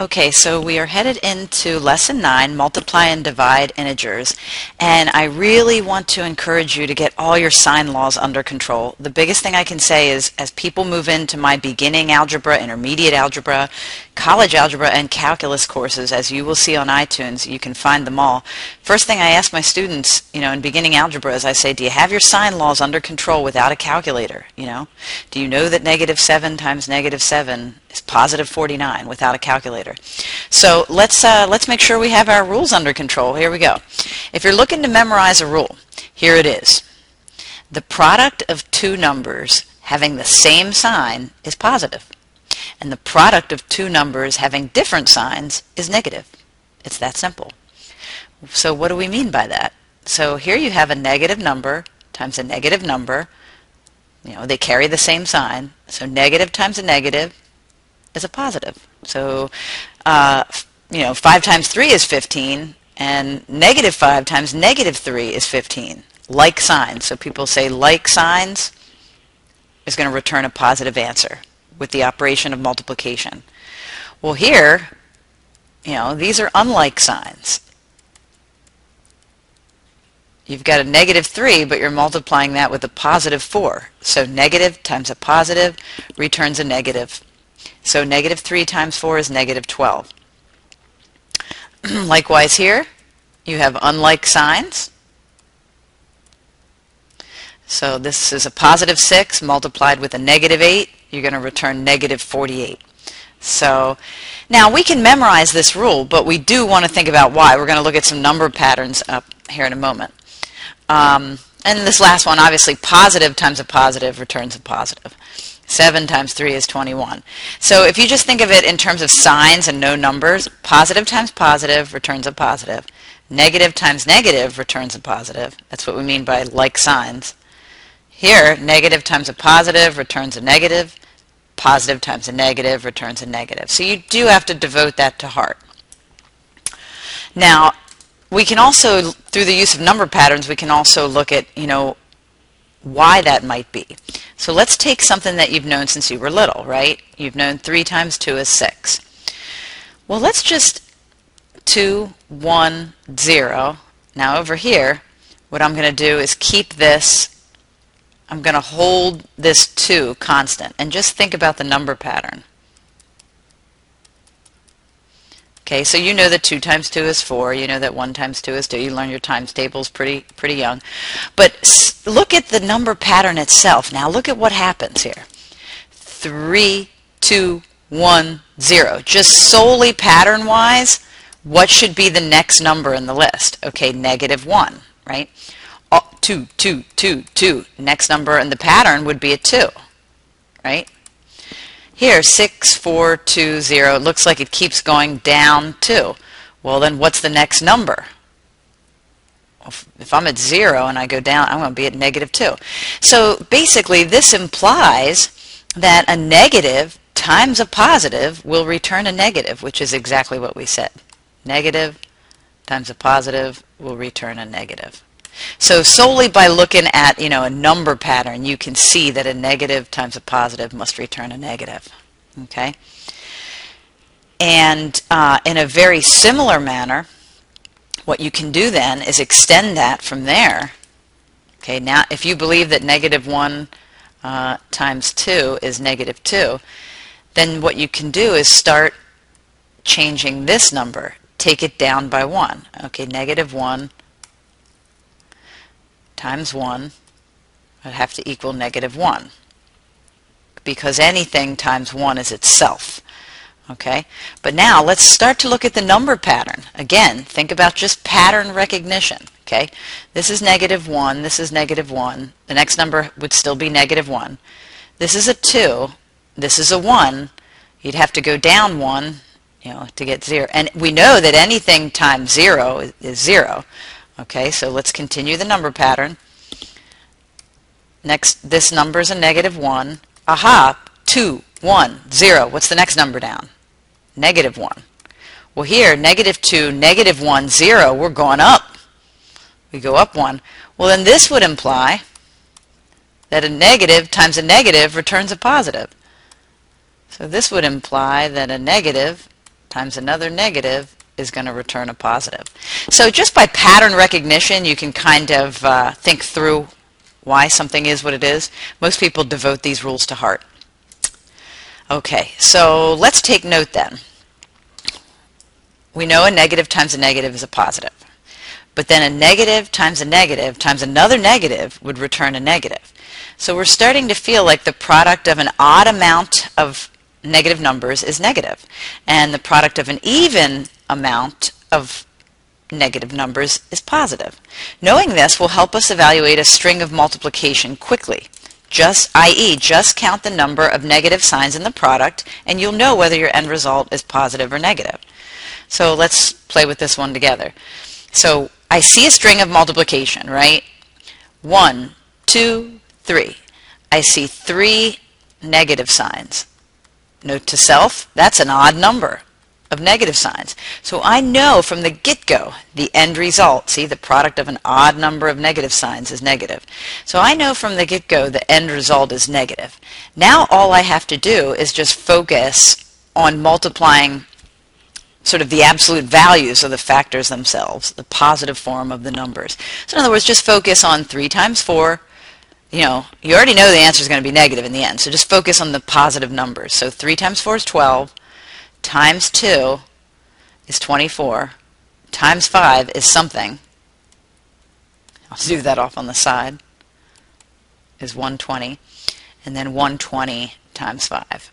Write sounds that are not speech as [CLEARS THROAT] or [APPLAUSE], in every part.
Okay, so we are headed into lesson nine, multiply and divide integers, and I really want to encourage you to get all your sign laws under control. The biggest thing I can say is as people move into my beginning algebra, intermediate algebra, college algebra, and calculus courses, as you will see on iTunes, you can find them all. First thing I ask my students, you know, in beginning algebra is I say, do you have your sign laws under control without a calculator, you know? Do you know that negative 7 times negative 7 is positive 49 without a calculator. So let's, uh, let's make sure we have our rules under control. Here we go. If you're looking to memorize a rule, here it is. The product of two numbers having the same sign is positive, and the product of two numbers having different signs is negative. It's that simple. So what do we mean by that? So here you have a negative number times a negative number. You know, they carry the same sign. So negative times a negative is a positive. So, uh, you know, 5 times 3 is 15, and negative 5 times negative 3 is 15. Like signs. So people say like signs is going to return a positive answer with the operation of multiplication. Well, here, you know, these are unlike signs. You've got a negative 3, but you're multiplying that with a positive 4. So negative times a positive returns a negative. So negative 3 times 4 is negative 12. [CLEARS THROAT] Likewise here, you have unlike signs. So this is a positive 6 multiplied with a negative 8. You're going to return negative 48. So now we can memorize this rule, but we do want to think about why. We're going to look at some number patterns up here in a moment. Um, and this last one, obviously, positive times a positive returns a positive. 7 times 3 is 21. So if you just think of it in terms of signs and no numbers, positive times positive returns a positive. Negative times negative returns a positive. That's what we mean by like signs. Here, negative times a positive returns a negative. Positive times a negative returns a negative. So you do have to devote that to heart. Now, we can also, through the use of number patterns, we can also look at, you know, why that might be. So let's take something that you've known since you were little, right? You've known 3 times 2 is 6. Well, let's just 2, 1, 0. Now over here, what I'm going to do is keep this, I'm going to hold this 2 constant, and just think about the number pattern. Okay, so you know that 2 times 2 is 4. You know that 1 times 2 is 2. You learn your times tables pretty, pretty young. But look at the number pattern itself. Now look at what happens here. 3, 2, 1, 0. Just solely pattern-wise, what should be the next number in the list? Okay, negative 1, right? Oh, 2, 2, 2, 2. Next number in the pattern would be a 2, right? Here, 6420, it looks like it keeps going down two. Well, then what's the next number? If I'm at 0 and I go down, I'm going to be at negative 2. So basically, this implies that a negative times a positive will return a negative, which is exactly what we said. Negative times a positive will return a negative. So solely by looking at, you know, a number pattern, you can see that a negative times a positive must return a negative. Okay? And uh, in a very similar manner, what you can do then is extend that from there. Okay, now if you believe that negative 1 uh, times 2 is negative 2, then what you can do is start changing this number. Take it down by 1. Okay, negative 1 times 1 would have to equal negative 1 because anything times 1 is itself. Okay, but now let's start to look at the number pattern. Again, think about just pattern recognition. Okay, this is negative 1, this is negative 1. The next number would still be negative 1. This is a 2, this is a 1. You'd have to go down 1 you know, to get 0. And we know that anything times 0 is 0. Okay, so let's continue the number pattern. Next, this number is a negative 1. Aha, 2, 1, 0. What's the next number down? Negative 1. Well here, negative 2, negative 1, 0, we're going up. We go up 1. Well then this would imply that a negative times a negative returns a positive. So this would imply that a negative times another negative is going to return a positive. So just by pattern recognition, you can kind of uh, think through why something is what it is. Most people devote these rules to heart. Okay, so let's take note then. We know a negative times a negative is a positive. But then a negative times a negative times another negative would return a negative. So we're starting to feel like the product of an odd amount of negative numbers is negative, and the product of an even amount of negative numbers is positive. Knowing this will help us evaluate a string of multiplication quickly. Just, i.e., just count the number of negative signs in the product, and you'll know whether your end result is positive or negative. So let's play with this one together. So I see a string of multiplication, right? One, two, three. I see three negative signs. Note to self, that's an odd number of negative signs. So I know from the get-go the end result, see the product of an odd number of negative signs is negative. So I know from the get-go the end result is negative. Now all I have to do is just focus on multiplying sort of the absolute values of the factors themselves, the positive form of the numbers. So in other words, just focus on 3 times 4. You know, you already know the answer is going to be negative in the end, so just focus on the positive numbers. So 3 times 4 is 12, times 2 is 24, times 5 is something. I'll do that off on the side, is 120, and then 120 times 5.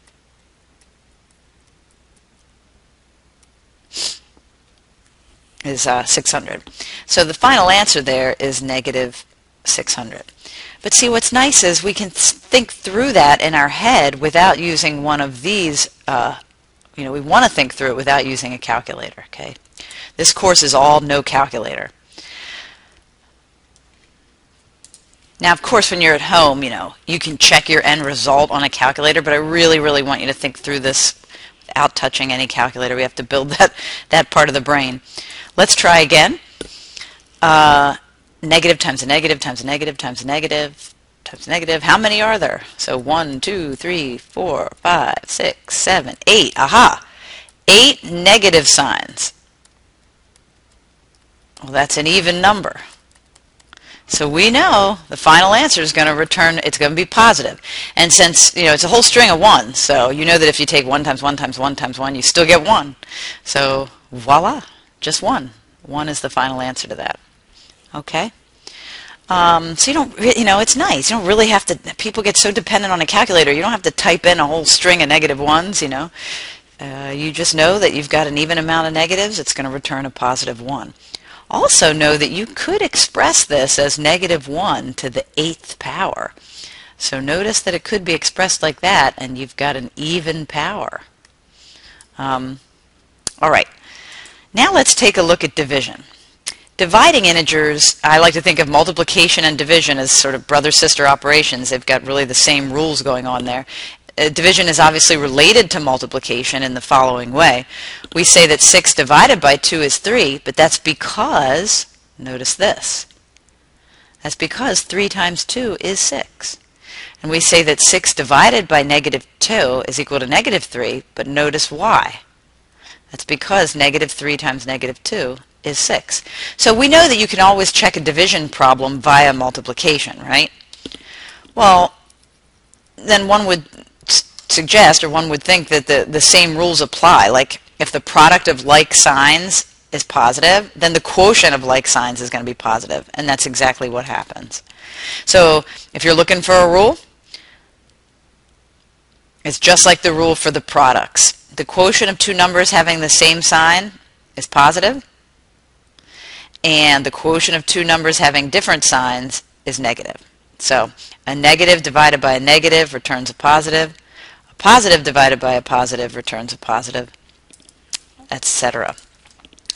is uh, 600. So the final answer there is negative 600. But see, what's nice is we can think through that in our head without using one of these. Uh, you know, we want to think through it without using a calculator. Okay, this course is all no calculator. Now, of course, when you're at home, you know, you can check your end result on a calculator, but I really, really want you to think through this without touching any calculator. We have to build [LAUGHS] that, that part of the brain. Let's try again. Uh, negative times a negative times a negative times a negative times negative. How many are there? So one, two, three, four, five, six, seven, eight. Aha! Eight negative signs. Well, that's an even number. So we know the final answer is going to return, it's going to be positive. And since, you know, it's a whole string of 1, so you know that if you take 1 times 1 times 1 times 1, you still get 1. So voila, just 1. 1 is the final answer to that. Okay? Um, so you don't, you know, it's nice. You don't really have to, people get so dependent on a calculator, you don't have to type in a whole string of negative ones, you know. Uh, you just know that you've got an even amount of negatives, it's going to return a positive 1. Also know that you could express this as negative 1 to the eighth power. So notice that it could be expressed like that, and you've got an even power. Um, all right. Now let's take a look at division. Dividing integers, I like to think of multiplication and division as sort of brother-sister operations. They've got really the same rules going on there. Uh, division is obviously related to multiplication in the following way. We say that 6 divided by 2 is 3, but that's because, notice this, that's because 3 times 2 is 6. And we say that 6 divided by negative 2 is equal to negative 3, but notice why. That's because negative 3 times negative 2 is 6. So we know that you can always check a division problem via multiplication, right? Well, then one would suggest, or one would think that the, the same rules apply. Like if the product of like signs is positive, then the quotient of like signs is going to be positive, and that's exactly what happens. So if you're looking for a rule, it's just like the rule for the products. The quotient of two numbers having the same sign is positive, and the quotient of two numbers having different signs is negative. So a negative divided by a negative returns a positive, A positive divided by a positive returns a positive, etc.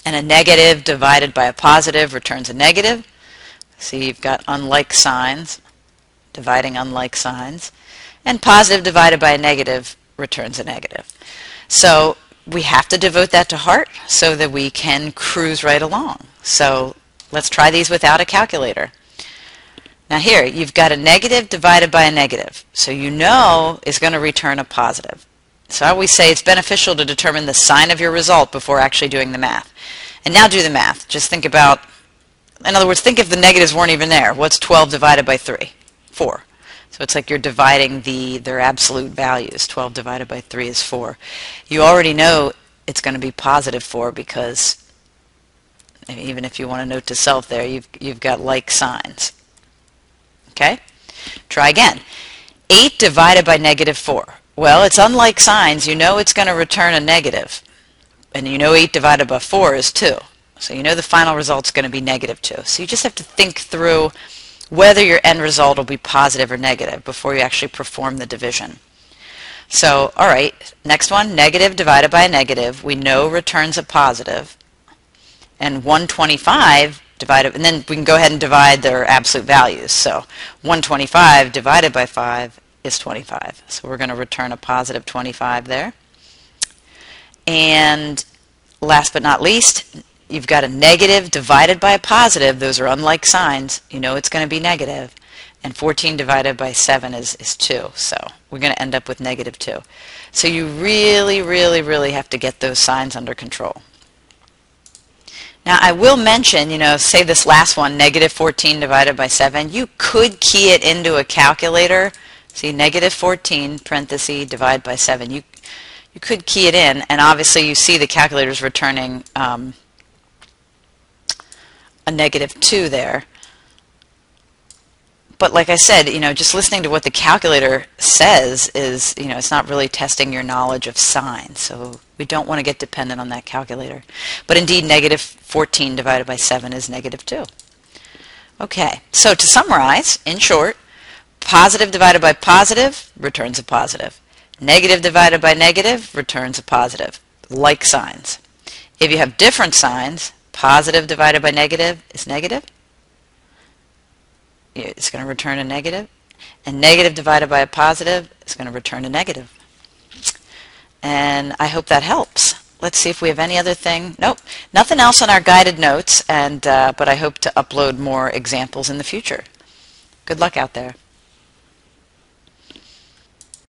And a negative divided by a positive returns a negative. See, you've got unlike signs, dividing unlike signs. And positive divided by a negative returns a negative. So we have to devote that to heart so that we can cruise right along. So let's try these without a calculator. Now here, you've got a negative divided by a negative. So you know it's going to return a positive. So I always say it's beneficial to determine the sign of your result before actually doing the math. And now do the math. Just think about, in other words, think if the negatives weren't even there. What's 12 divided by 3? 4. So it's like you're dividing the their absolute values. 12 divided by 3 is 4. You already know it's going to be positive 4 because even if you want to note to self there, you've, you've got like signs. Okay? Try again. 8 divided by negative 4. Well, it's unlike signs. You know it's going to return a negative. And you know 8 divided by 4 is 2. So you know the final result is going to be negative 2. So you just have to think through whether your end result will be positive or negative before you actually perform the division. So, all right, next one, negative divided by a negative. We know returns a positive. And 125 divided, and then we can go ahead and divide their absolute values. So 125 divided by 5 is 25. So we're going to return a positive 25 there. And last but not least, you've got a negative divided by a positive. Those are unlike signs. You know it's going to be negative. And 14 divided by 7 is, is 2. So we're going to end up with negative 2. So you really, really, really have to get those signs under control. Now I will mention, you know, say this last one, negative 14 divided by 7, you could key it into a calculator. See, negative 14, parenthesis, divide by 7. You, you could key it in, and obviously you see the calculator's returning um, a negative 2 there. But like I said, you know, just listening to what the calculator says is, you know, it's not really testing your knowledge of signs. So we don't want to get dependent on that calculator. But indeed, negative 14 divided by 7 is negative 2. Okay, so to summarize, in short, positive divided by positive returns a positive. Negative divided by negative returns a positive, like signs. If you have different signs, positive divided by negative is negative. It's going to return a negative. And negative divided by a positive is going to return a negative. And I hope that helps. Let's see if we have any other thing. Nope, nothing else on our guided notes, and uh, but I hope to upload more examples in the future. Good luck out there.